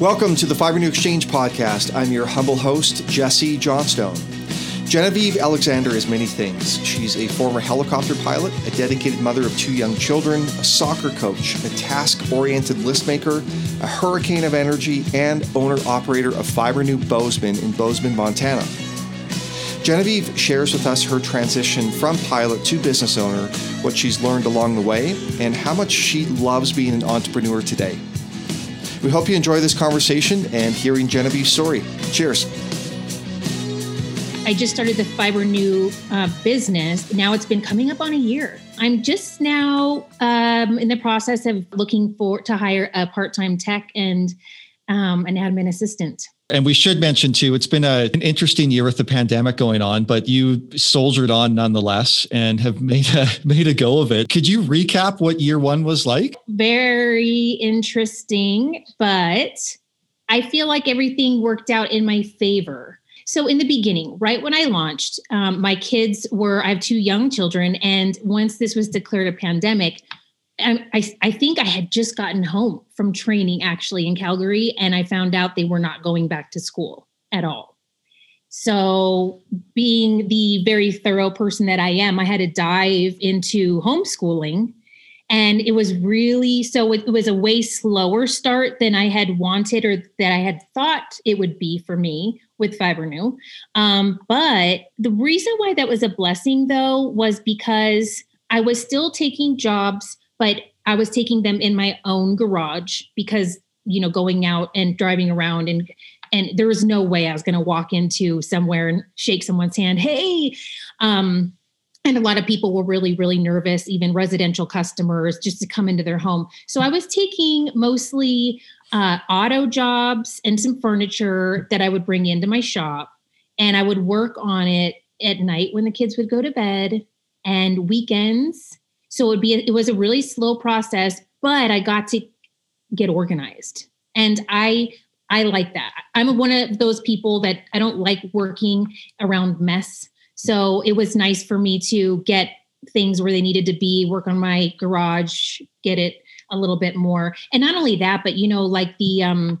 Welcome to the Fibrenew Exchange podcast. I'm your humble host, Jesse Johnstone. Genevieve Alexander is many things. She's a former helicopter pilot, a dedicated mother of two young children, a soccer coach, a task oriented list maker, a hurricane of energy, and owner operator of Fibrenew Bozeman in Bozeman, Montana. Genevieve shares with us her transition from pilot to business owner, what she's learned along the way, and how much she loves being an entrepreneur today. We hope you enjoy this conversation and hearing Genevieve's story. Cheers. I just started the Fibrenew uh, business. Now it's been coming up on a year. I'm just now um, in the process of looking for to hire a part-time tech and um, an admin assistant. And we should mention too, it's been a, an interesting year with the pandemic going on, but you soldiered on nonetheless and have made a made a go of it. Could you recap what year one was like? Very interesting, but I feel like everything worked out in my favor. So in the beginning, right when I launched, um, my kids were I have two young children, and once this was declared a pandemic, I, I, think I had just gotten home from training actually in Calgary, and I found out they were not going back to school at all. So, being the very thorough person that I am, I had to dive into homeschooling. And it was really so, it was a way slower start than I had wanted or that I had thought it would be for me with Fibrenew. Um, but the reason why that was a blessing, though, was because I was still taking jobs but I was taking them in my own garage because you know going out and driving around and and there was no way I was going to walk into somewhere and shake someone's hand. Hey, um, and a lot of people were really really nervous, even residential customers, just to come into their home. So I was taking mostly uh, auto jobs and some furniture that I would bring into my shop, and I would work on it at night when the kids would go to bed and weekends so it would be it was a really slow process, but I got to get organized. And I I like that. I'm one of those people that I don't like working around mess. So it was nice for me to get things where they needed to be, work on my garage, get it a little bit more. And not only that, but you know, like the um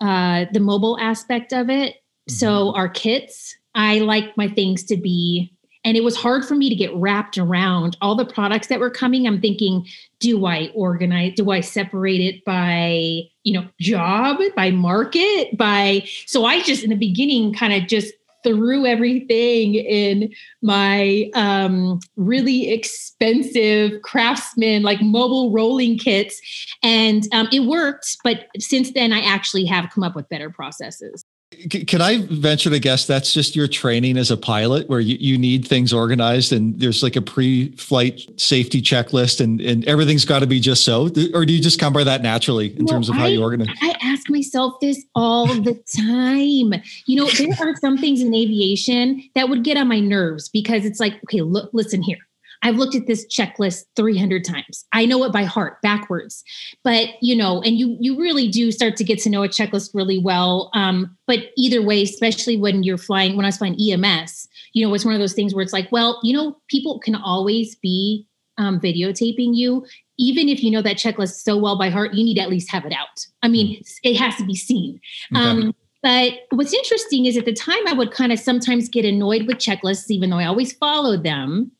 uh the mobile aspect of it. Mm-hmm. So our kits, I like my things to be and it was hard for me to get wrapped around all the products that were coming. I'm thinking do i organize do i separate it by you know job by market by so i just in the beginning kind of just threw everything in my um, really expensive craftsman like mobile rolling kits. And um, it worked but since then i actually have come up with better processes can I venture to guess that's just your training as a pilot where you, you need things organized and there's like a pre-flight safety checklist and, and everything's got to be just so? Or do you just come by that naturally in well, terms of how I, you organize? I ask myself this all the time. You know, there are some things in aviation that would get on my nerves because it's like, okay, look, listen here. I've looked at this checklist 300 times. I know it by heart, backwards. But you know, and you you really do start to get to know a checklist really well. Um, but either way, especially when you're flying, when I was flying EMS, you know, it's one of those things where it's like, well, you know, people can always be um, videotaping you. Even if you know that checklist so well by heart, you need to at least have it out. I mean, mm. it has to be seen. Okay. Um, but what's interesting is at the time, I would kind of sometimes get annoyed with checklists, even though I always followed them.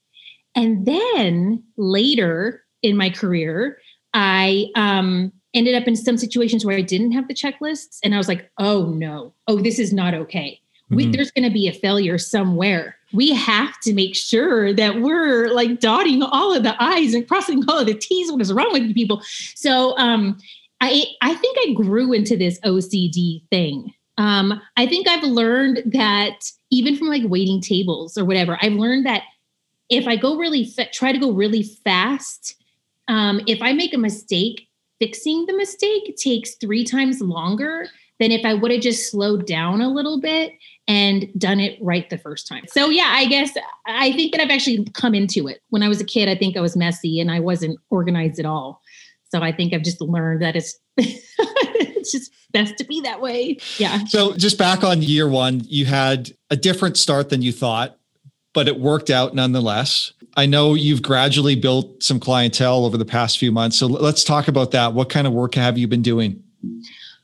And then later in my career, I um, ended up in some situations where I didn't have the checklists. And I was like, oh no, oh, this is not okay. Mm-hmm. there's going to be a failure somewhere. We have to make sure that we're like dotting all of the I's and crossing all of the T's. What is wrong with people? So um, I, I think I grew into this OCD thing. Um, I think I've learned that even from like waiting tables or whatever, I've learned that if I go really fa- try to go really fast, um, if I make a mistake, fixing the mistake takes three times longer than if I would have just slowed down a little bit and done it right the first time. So yeah, I guess I think that I've actually come into it. When I was a kid, I think I was messy and I wasn't organized at all. So I think I've just learned that it's it's just best to be that way. Yeah. So just back on year 1, you had a different start than you thought but it worked out nonetheless. I know you've gradually built some clientele over the past few months. So let's talk about that. What kind of work have you been doing?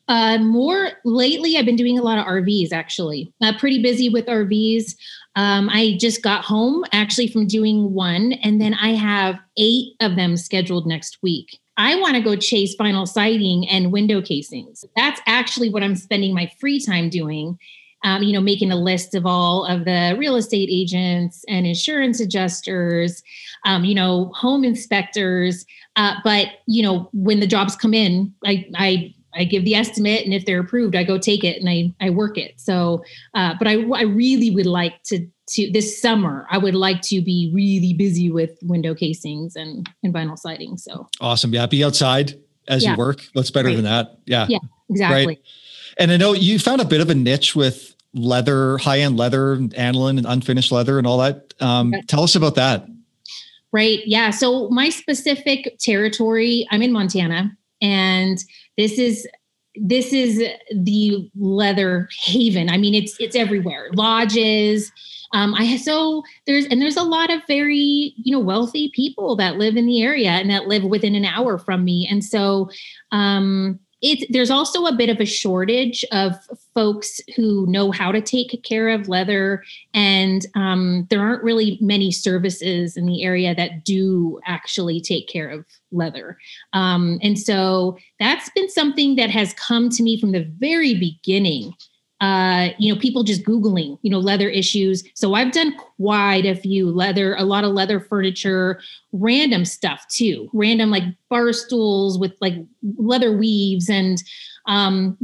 Uh, more lately, I've been doing a lot of RVs actually. Uh, pretty busy with RVs. Um, I just got home actually from doing one, and then I have eight of them scheduled next week. I want to go chase vinyl siding and window casings. That's actually what I'm spending my free time doing. Um, you know, making a list of all of the real estate agents and insurance adjusters, um, you know, home inspectors. Uh, but you know, when the jobs come in, I I I give the estimate, and if they're approved, I go take it and I I work it. So, uh, but I I really would like to to this summer. I would like to be really busy with window casings and and vinyl siding. So awesome, yeah. Be outside as yeah. you work. What's better right. than that? Yeah, yeah, exactly. Right. And I know you found a bit of a niche with leather, high end leather, aniline, and unfinished leather, and all that. Um, Tell us about that. Right. Yeah. So my specific territory, I'm in Montana, and this is this is the leather haven. I mean, it's it's everywhere. Lodges. Um, I so there's and there's a lot of very you know wealthy people that live in the area and that live within an hour from me, and so um, there's also a bit of a shortage of folks who know how to take care of leather and um, there aren't really many services in the area that do actually take care of leather. Um, and so that's been something that has come to me from the very beginning uh, you know, people just Googling, you know, leather issues. So I've done quite a few leather, a lot of leather furniture, random stuff too, random like bar stools with like leather weaves and um,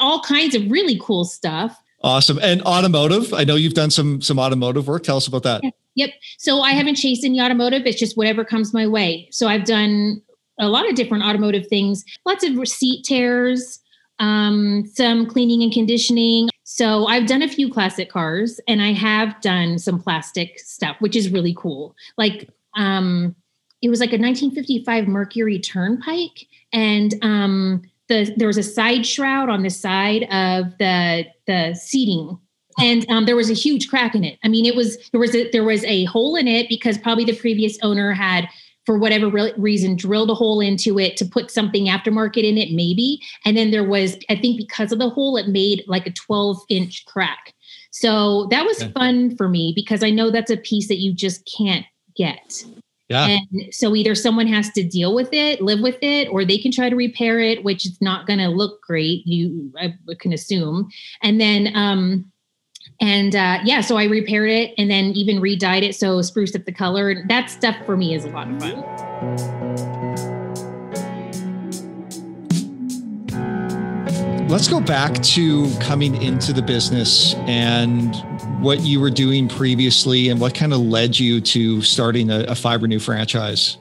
all kinds of really cool stuff. Awesome. And automotive, I know you've done some some automotive work. Tell us about that. Yep. So I haven't chased any automotive. It's just whatever comes my way. So I've done a lot of different automotive things, lots of receipt tears, um, some cleaning and conditioning. So I've done a few classic cars and I have done some plastic stuff, which is really cool. Like um, it was like a 1955 Mercury Turnpike, and um, the there was a side shroud on the side of the the seating and um, there was a huge crack in it. I mean, it was there was a, there was a hole in it because probably the previous owner had for whatever re- reason drilled a hole into it to put something aftermarket in it maybe and then there was i think because of the hole it made like a 12 inch crack so that was yeah. fun for me because i know that's a piece that you just can't get yeah. And so either someone has to deal with it, live with it, or they can try to repair it, which is not going to look great. You I can assume. And then um, and uh, yeah, so I repaired it and then even re-dyed it so spruced up the color. That stuff for me is a lot of fun. Let's go back to coming into the business and what you were doing previously and what kind of led you to starting a, a Fibrenew franchise.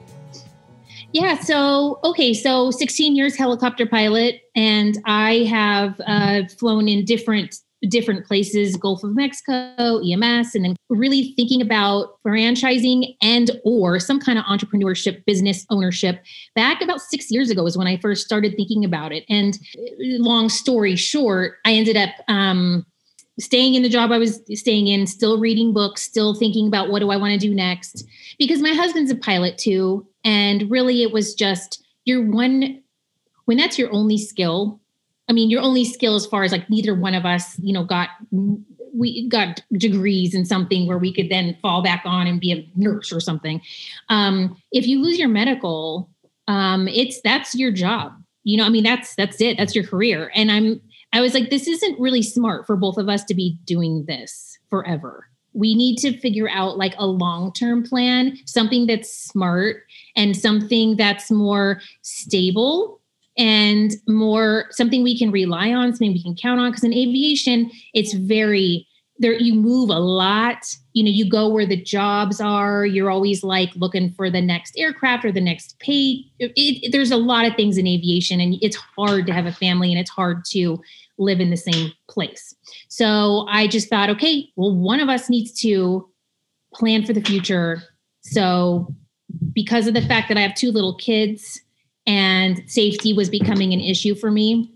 Yeah. So, okay. So 16 years helicopter pilot, and I have uh, flown in different different places gulf of mexico ems and then really thinking about franchising and or some kind of entrepreneurship business ownership. Back about six years ago is when i first started thinking about it. And uh, long story short i ended up um, staying in the job i was staying in still reading books still thinking about what do i want to do next because my husband's a pilot too. And really it was just your one when that's your only skill I mean, your only skill as far as like neither one of us, you know, got we got degrees in something where we could then fall back on and be a nurse or something. Um, if you lose your medical, um, it's that's your job. You know, I mean, that's that's it. That's your career. And I'm I was like, this isn't really smart for both of us to be doing this forever. We need to figure out like a long term plan, something that's smart and something that's more stable and more something we can rely on, something we can count on. Because in aviation, it's very there you move a lot. You know you go where the jobs are. You're always like looking for the next aircraft or the next pay it, it, there's a lot of things in aviation and it's hard to have a family and it's hard to live in the same place. So i just thought okay well one of us needs to plan for the future. So because of the fact that i have two little kids and safety was becoming an issue for me,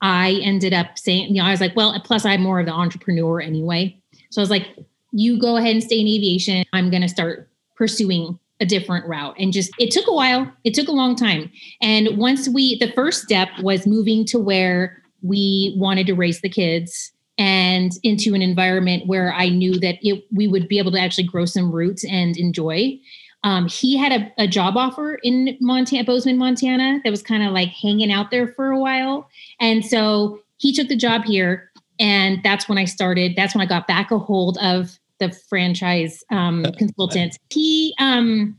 I ended up saying, you know, I was like, well, plus I'm more of the entrepreneur anyway. So I was like, you go ahead and stay in aviation. I'm going to start pursuing a different route. And just, it took a while. It took a long time. And once we, the first step was moving to where we wanted to raise the kids and into an environment where I knew that it, we would be able to actually grow some roots and enjoy. Um, he had a, a, job offer in Montana, Bozeman, Montana, that was kind of like hanging out there for a while. And so he took the job here. And that's when I started. That's when I got back a hold of the franchise um, consultant. He um,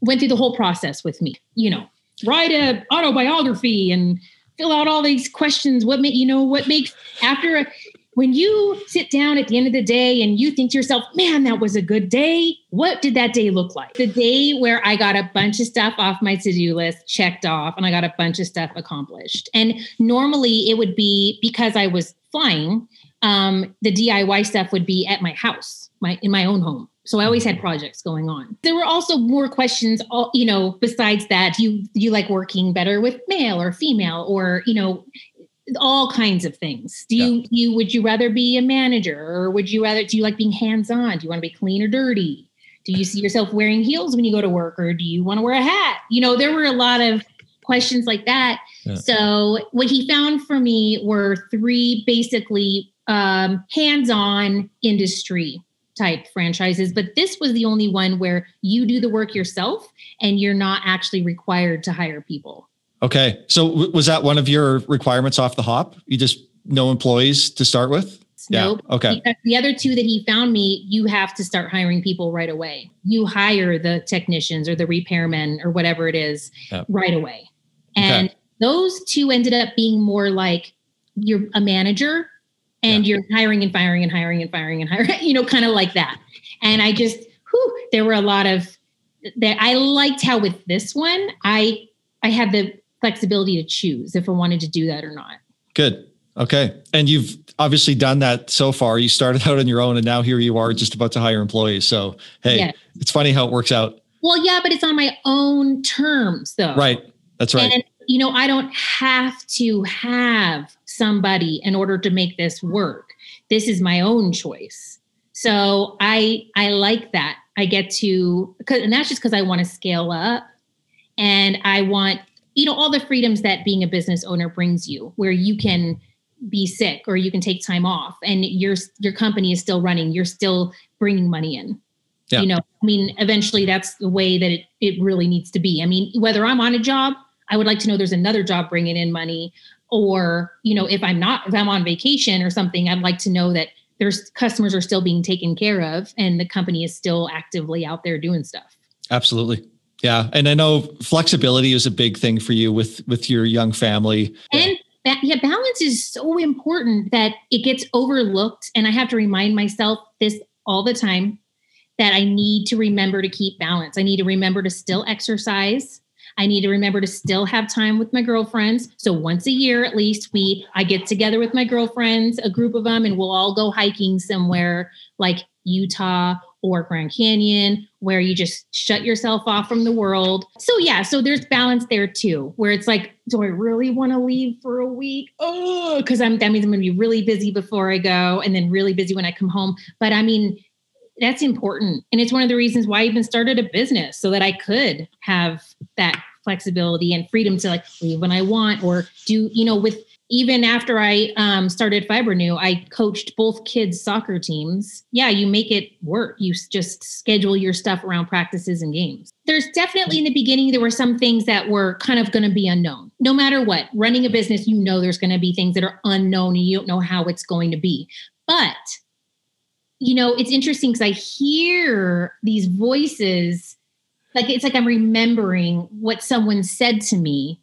went through the whole process with me, you know, write a autobiography and fill out all these questions. What make you know what makes after a, when you sit down at the end of the day and you think to yourself, man, that was a good day. What did that day look like? The day where I got a bunch of stuff off my to do list checked off and I got a bunch of stuff accomplished. And normally it would be because I was flying, um, the DIY stuff would be at my house, my in my own home. So I always had projects going on. There were also more questions, you know, besides that, you you like working better with male or female or, you know, all kinds of things. Do you yeah. you would you rather be a manager or would you rather do you like being hands-on? Do you want to be clean or dirty? Do you see yourself wearing heels when you go to work or do you want to wear a hat? You know, there were a lot of questions like that. Yeah. So what he found for me were three basically um, hands-on industry type franchises, but this was the only one where you do the work yourself and you're not actually required to hire people. Okay. So w- was that one of your requirements off the hop? You just no employees to start with? Nope. Yeah. Okay. The, the other two that he found me, you have to start hiring people right away. You hire the technicians or the repairmen or whatever it is yep. right away. And okay. those two ended up being more like you're a manager and yeah. you're hiring and firing and hiring and firing and hiring, you know, kind of like that. And I just, whew, there were a lot of that. I liked how with this one, I, I had the flexibility to choose if I wanted to do that or not. Good. Okay. And you've obviously done that so far. You started out on your own and now here you are just about to hire employees. So, hey, yeah. it's funny how it works out. Well, yeah, but it's on my own terms though. Right. That's right. And, you know, I don't have to have somebody in order to make this work. This is my own choice. So I I like that. I get to and that's just because I want to scale up and I want, you know, all the freedoms that being a business owner brings you, where you can be sick or you can take time off and your your company is still running, you're still bringing money in. Yeah. You know, I mean, eventually that's the way that it, it really needs to be. I mean, whether I'm on a job, I would like to know there's another job bringing in money or you know if i'm not if i'm on vacation or something i'd like to know that there's customers are still being taken care of and the company is still actively out there doing stuff absolutely yeah and i know flexibility is a big thing for you with with your young family. And yeah balance is so important that it gets overlooked and i have to remind myself this all the time that i need to remember to keep balance. I need to remember to still exercise. I need to remember to still have time with my girlfriends. So once a year at least we I get together with my girlfriends, a group of them and we'll all go hiking somewhere like Utah or Grand Canyon where you just shut yourself off from the world. So yeah, so there's balance there too, where it's like, do I really want to leave for a week? Oh, because I'm that means I'm gonna be really busy before I go and then really busy when I come home. But I mean, that's important. And it's one of the reasons why I even started a business so that I could have that flexibility and freedom to like leave when I want or do, you know, with even after I um, started Fibrenew, I coached both kids' soccer teams. Yeah, you make it work. You just schedule your stuff around practices and games. There's definitely in the beginning, there were some things that were kind of going to be unknown. No matter what, running a business, you know, there's going to be things that are unknown and you don't know how it's going to be. But you know, it's interesting because I hear these voices, like it's like I'm remembering what someone said to me.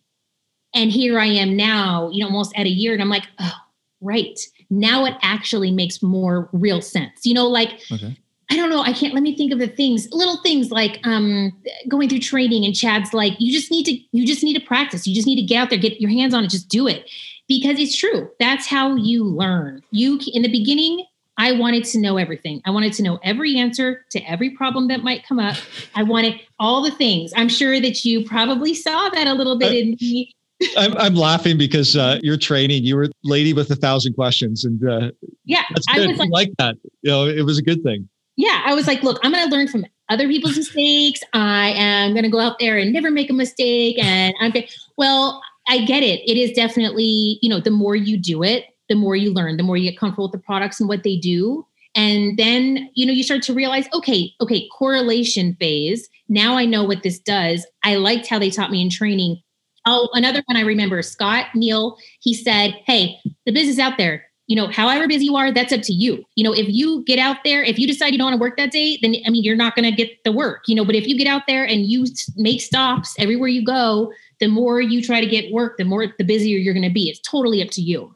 And here I am now, you know, almost at a year, and I'm like, oh, right. Now it actually makes more real sense. You know, like okay. I don't know, I can't let me think of the things, little things like um going through training and Chad's like, you just need to, you just need to practice. You just need to get out there, get your hands on it, just do it. Because it's true. That's how you learn. You in the beginning, I wanted to know everything. I wanted to know every answer to every problem that might come up. I wanted all the things. I'm sure that you probably saw that a little bit in me. I'm, I'm laughing because uh, you're training. You were lady with a thousand questions, and uh, yeah, that's good. I was like, like that. You know, it was a good thing. Yeah, I was like, look, I'm going to learn from other people's mistakes. I am going to go out there and never make a mistake. And I'm well, I get it. It is definitely, you know, the more you do it, the more you learn, the more you get comfortable with the products and what they do. And then, you know, you start to realize, okay, okay, correlation phase. Now I know what this does. I liked how they taught me in training. Oh, another one I remember, Scott Neal, he said, Hey, the business out there, you know, however busy you are, that's up to you. You know, if you get out there, if you decide you don't want to work that day, then I mean, you're not going to get the work, you know, but if you get out there and you make stops everywhere you go, the more you try to get work, the more the busier you're going to be. It's totally up to you.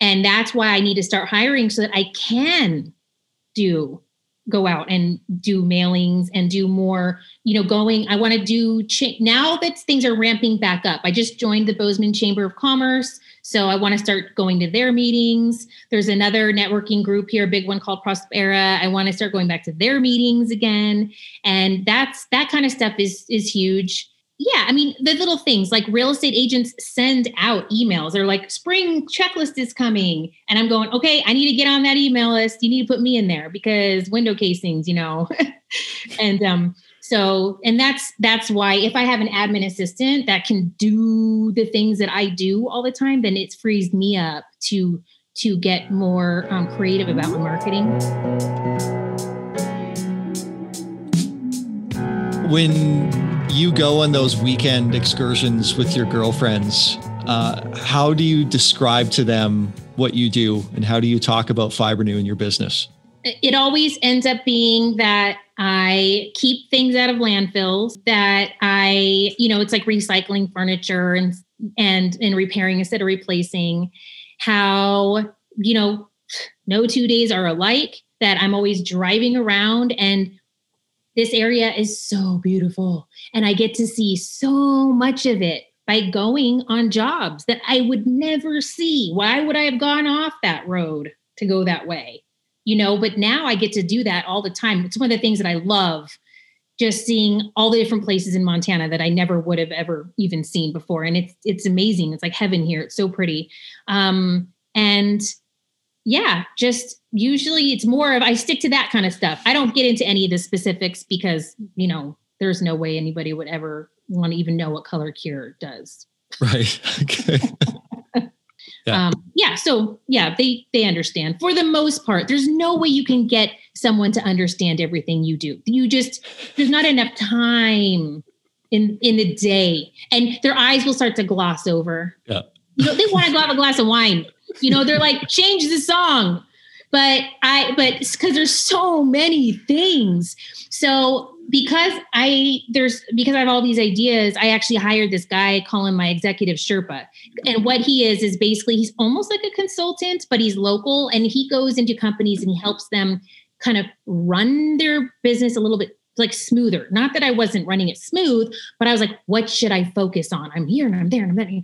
And that's why I need to start hiring so that I can do go out and do mailings and do more you know going i want to do cha- now that things are ramping back up i just joined the bozeman chamber of commerce so i want to start going to their meetings. There's another networking group here a big one called prospera i want to start going back to their meetings again. And that's that kind of stuff is is huge yeah, I mean, the little things like real estate agents send out emails. They're like, spring checklist is coming. And I'm going, okay, I need to get on that email list. You need to put me in there because window casings, you know. and um, so, and that's that's why if I have an admin assistant that can do the things that I do all the time, then it frees me up to to get more um, creative about my marketing. When you go on those weekend excursions with your girlfriends, uh, how do you describe to them what you do and how do you talk about Fibrenew in your business? It always ends up being that I keep things out of landfills, that I, you know, it's like recycling furniture and and and repairing instead of replacing. How, you know, no two days are alike, that I'm always driving around and this area is so beautiful. And I get to see so much of it by going on jobs that I would never see. Why would I have gone off that road to go that way? You know, but now I get to do that all the time. It's one of the things that I love just seeing all the different places in Montana that I never would have ever even seen before. And it's it's amazing. It's like heaven here. It's so pretty. Um, and yeah, just usually it's more of I stick to that kind of stuff. I don't get into any of the specifics because, you know, there's no way anybody would ever want to even know what color cure does. Right. Okay. yeah. Um, yeah. So yeah, they they understand for the most part. There's no way you can get someone to understand everything you do. You just there's not enough time in in the day, and their eyes will start to gloss over. Yeah. You know, they want to go have a glass of wine. You know, they're like, change the song. But I, but because there's so many things. So because I there's because I have all these ideas, I actually hired this guy, call him my executive Sherpa. And what he is is basically he's almost like a consultant, but he's local and he goes into companies and he helps them kind of run their business a little bit like smoother. Not that I wasn't running it smooth, but I was like, what should I focus on? I'm here and I'm there and I'm there.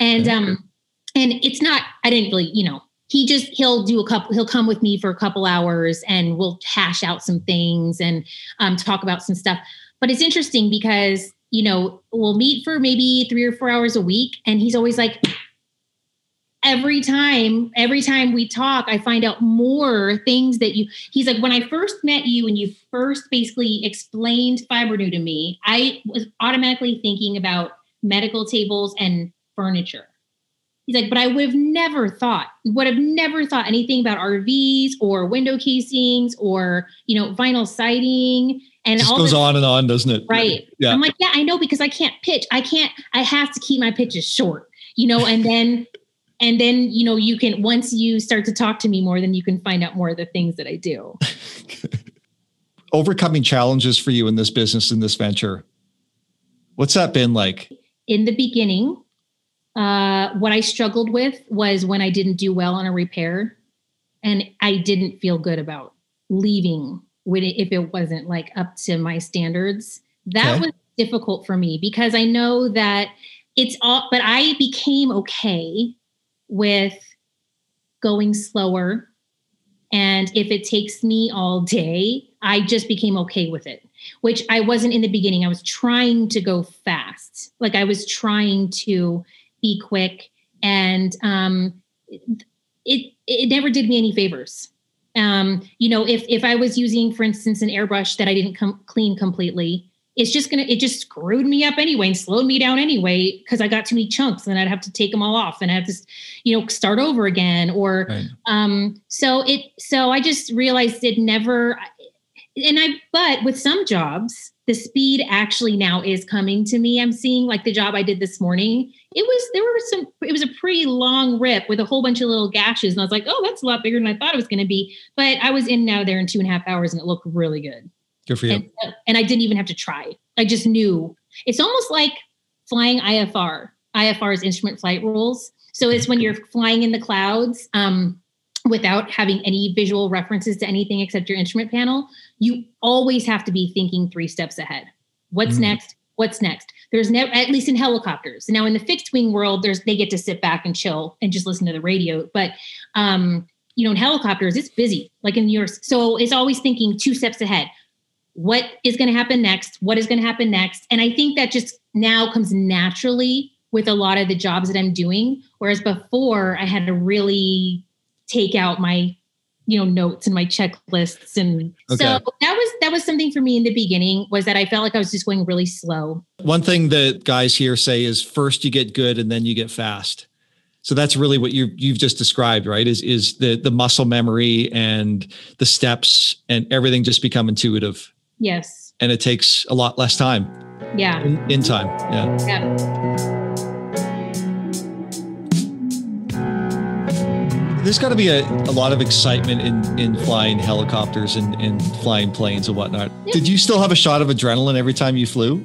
And um and it's not i didn't really you know he just he'll do a couple he'll come with me for a couple hours and we'll hash out some things and um, talk about some stuff. But it's interesting because you know we'll meet for maybe three or four hours a week and he's always like every time every time we talk i find out more things that you he's like when i first met you and you first basically explained Fibrenew to me i was automatically thinking about medical tables and furniture He's like, but I would have never thought, would have never thought anything about RVs or window casings or, you know, vinyl siding and it all goes this, on and on, doesn't it? Right. Yeah. I'm like, yeah, I know because I can't pitch. I can't, I have to keep my pitches short, you know, and then, and then, you know, you can, once you start to talk to me more, then you can find out more of the things that I do. Overcoming challenges for you in this business, in this venture. What's that been like? In the beginning, uh, what I struggled with was when I didn't do well on a repair, and I didn't feel good about leaving with it if it wasn't like up to my standards. That okay. was difficult for me because I know that it's all, but I became okay with going slower. And if it takes me all day, I just became okay with it, which I wasn't in the beginning. I was trying to go fast. Like I was trying to be quick, and um, it it never did me any favors. Um, you know, if if I was using, for instance, an airbrush that I didn't com- clean completely, it's just gonna it just screwed me up anyway and slowed me down anyway because I got too many chunks and I'd have to take them all off and I have to you know start over again or right. um so it so I just realized it never and I but with some jobs the speed actually now is coming to me I'm seeing like the job I did this morning it was there were some it was a pretty long rip with a whole bunch of little gashes and I was like oh that's a lot bigger than I thought it was going to be but I was in now there in two and a half hours and it looked really good. Good for you. And, uh, and I didn't even have to try. I just knew. It's almost like flying IFR. IFR is instrument flight rules. So it's when you're flying in the clouds um, without having any visual references to anything except your instrument panel. You always have to be thinking three steps ahead. What's mm. next? What's next? There's never, at least in helicopters. Now in the fixed wing world, there's they get to sit back and chill and just listen to the radio. But um, you know, in helicopters, it's busy, like in yours. So it's always thinking two steps ahead what is going to happen next what is going to happen next and i think that just now comes naturally with a lot of the jobs that i'm doing whereas before i had to really take out my you know notes and my checklists and okay. so that was that was something for me in the beginning was that i felt like i was just going really slow one thing that guys here say is first you get good and then you get fast so that's really what you you've just described right is is the the muscle memory and the steps and everything just become intuitive Yes. And it takes a lot less time. Yeah. In, in time. Yeah. Yeah. There's got to be a, a lot of excitement in, in flying helicopters and, and flying planes and whatnot. Yeah. Did you still have a shot of adrenaline every time you flew?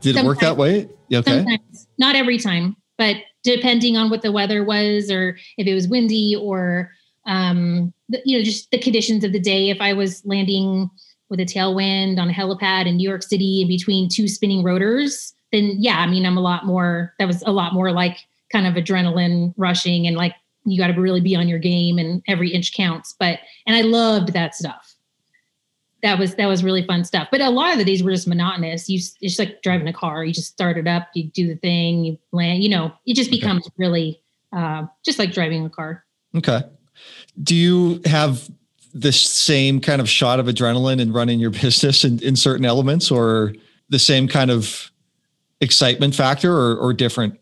Did Sometimes. it work that way? Okay. Sometimes. Not every time, but depending on what the weather was or if it was windy or um, the, you know just the conditions of the day. If I was landing with a tailwind on a helipad in New York City in between two spinning rotors, then yeah, I mean, I'm a lot more, that was a lot more like kind of adrenaline rushing and like you got to really be on your game and every inch counts. But, and I loved that stuff. That was, that was really fun stuff. But a lot of the days were just monotonous. You, it's just like driving a car. You just start it up, you do the thing, you land, you know, it just becomes okay. really uh, just like driving a car. Okay. Do you have the same kind of shot of adrenaline in running your business in, in certain elements or the same kind of excitement factor or, or different?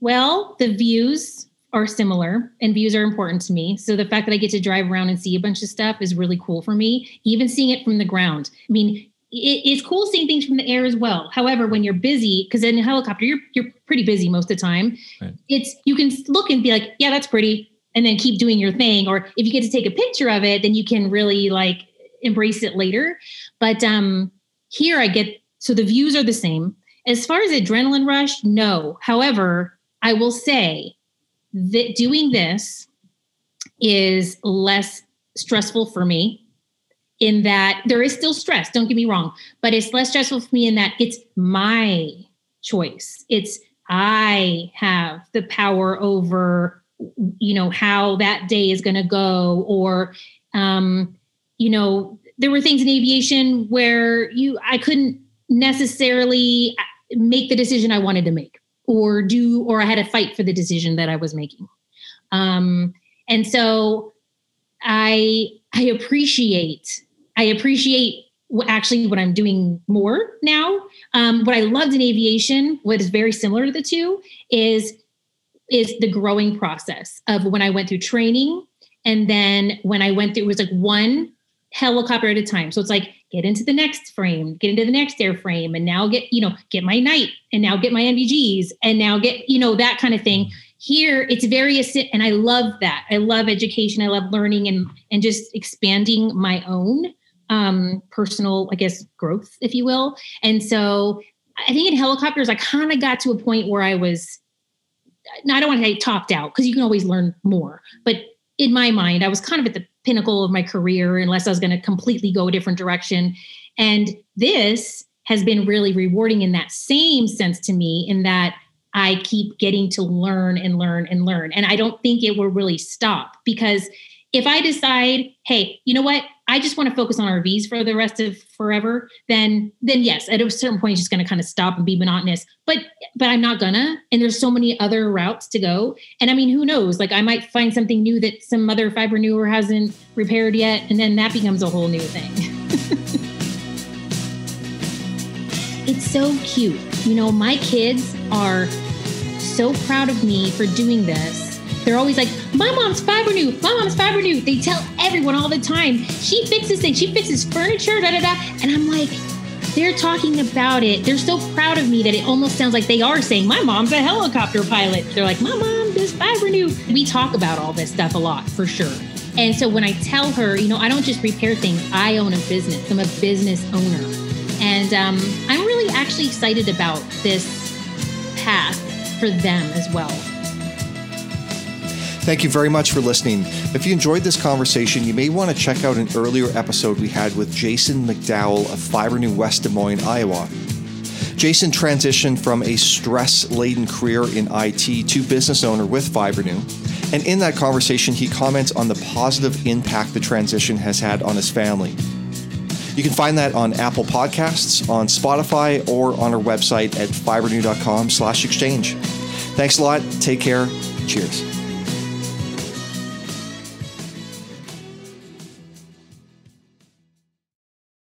Well, the views are similar and views are important to me. So the fact that I get to drive around and see a bunch of stuff is really cool for me, even seeing it from the ground. I mean, it, it's cool seeing things from the air as well. However, when you're busy, because in a helicopter, you're you're pretty busy most of the time. Right. It's you can look and be like, yeah, that's pretty and then keep doing your thing or if you get to take a picture of it then you can really like embrace it later but um here i get so the views are the same as far as adrenaline rush no however i will say that doing this is less stressful for me in that there is still stress don't get me wrong but it's less stressful for me in that it's my choice. It's i have the power over you know how that day is going to go or um, you know there were things in aviation where you i couldn't necessarily make the decision i wanted to make or do or i had to fight for the decision that i was making. Um, and so i i appreciate i appreciate actually what i'm doing more now. Um, what i loved in aviation what is very similar to the two is is the growing process of when I went through training and then when I went through, it was like one helicopter at a time. So it's like get into the next frame, get into the next airframe, and now get, you know, get my night and now get my NVGs and now get, you know, that kind of thing. Here it's very and I love that. I love education. I love learning and and just expanding my own um personal, I guess, growth, if you will. And so I think in helicopters, I kind of got to a point where I was I don't want to say topped out because you can always learn more. But in my mind, I was kind of at the pinnacle of my career unless I was going to completely go a different direction. And this has been really rewarding in that same sense to me, in that I keep getting to learn and learn and learn. And I don't think it will really stop because if I decide, hey, you know what? I just want to focus on RVs for the rest of forever, then then yes, at a certain point it's just going to kind of stop and be monotonous. But but I'm not gonna. And there's so many other routes to go. And I mean, who knows? Like I might find something new that some other fibernewer hasn't repaired yet, and then that becomes a whole new thing. it's so cute. You know, my kids are so proud of me for doing this. They're always like, my mom's fibrenew, my mom's fibrenew. They tell everyone all the time, she fixes things, she fixes furniture, da da da. And I'm like, they're talking about it. They're so proud of me that it almost sounds like they are saying, My mom's a helicopter pilot. They're like, My mom does fibrenew. We talk about all this stuff a lot for sure. And so when I tell her, you know, I don't just repair things, I own a business, I'm a business owner. And um, I'm really actually excited about this path for them as well. Thank you very much for listening. If you enjoyed this conversation, you may want to check out an earlier episode we had with Jason McDowell of Fibrenew West Des Moines, Iowa. Jason transitioned from a stress laden career in IT to business owner with Fibrenew. And in that conversation, he comments on the positive impact the transition has had on his family. You can find that on Apple Podcasts, on Spotify, or on our website at fibrenew.com slash exchange. Thanks a lot. Take care. Cheers.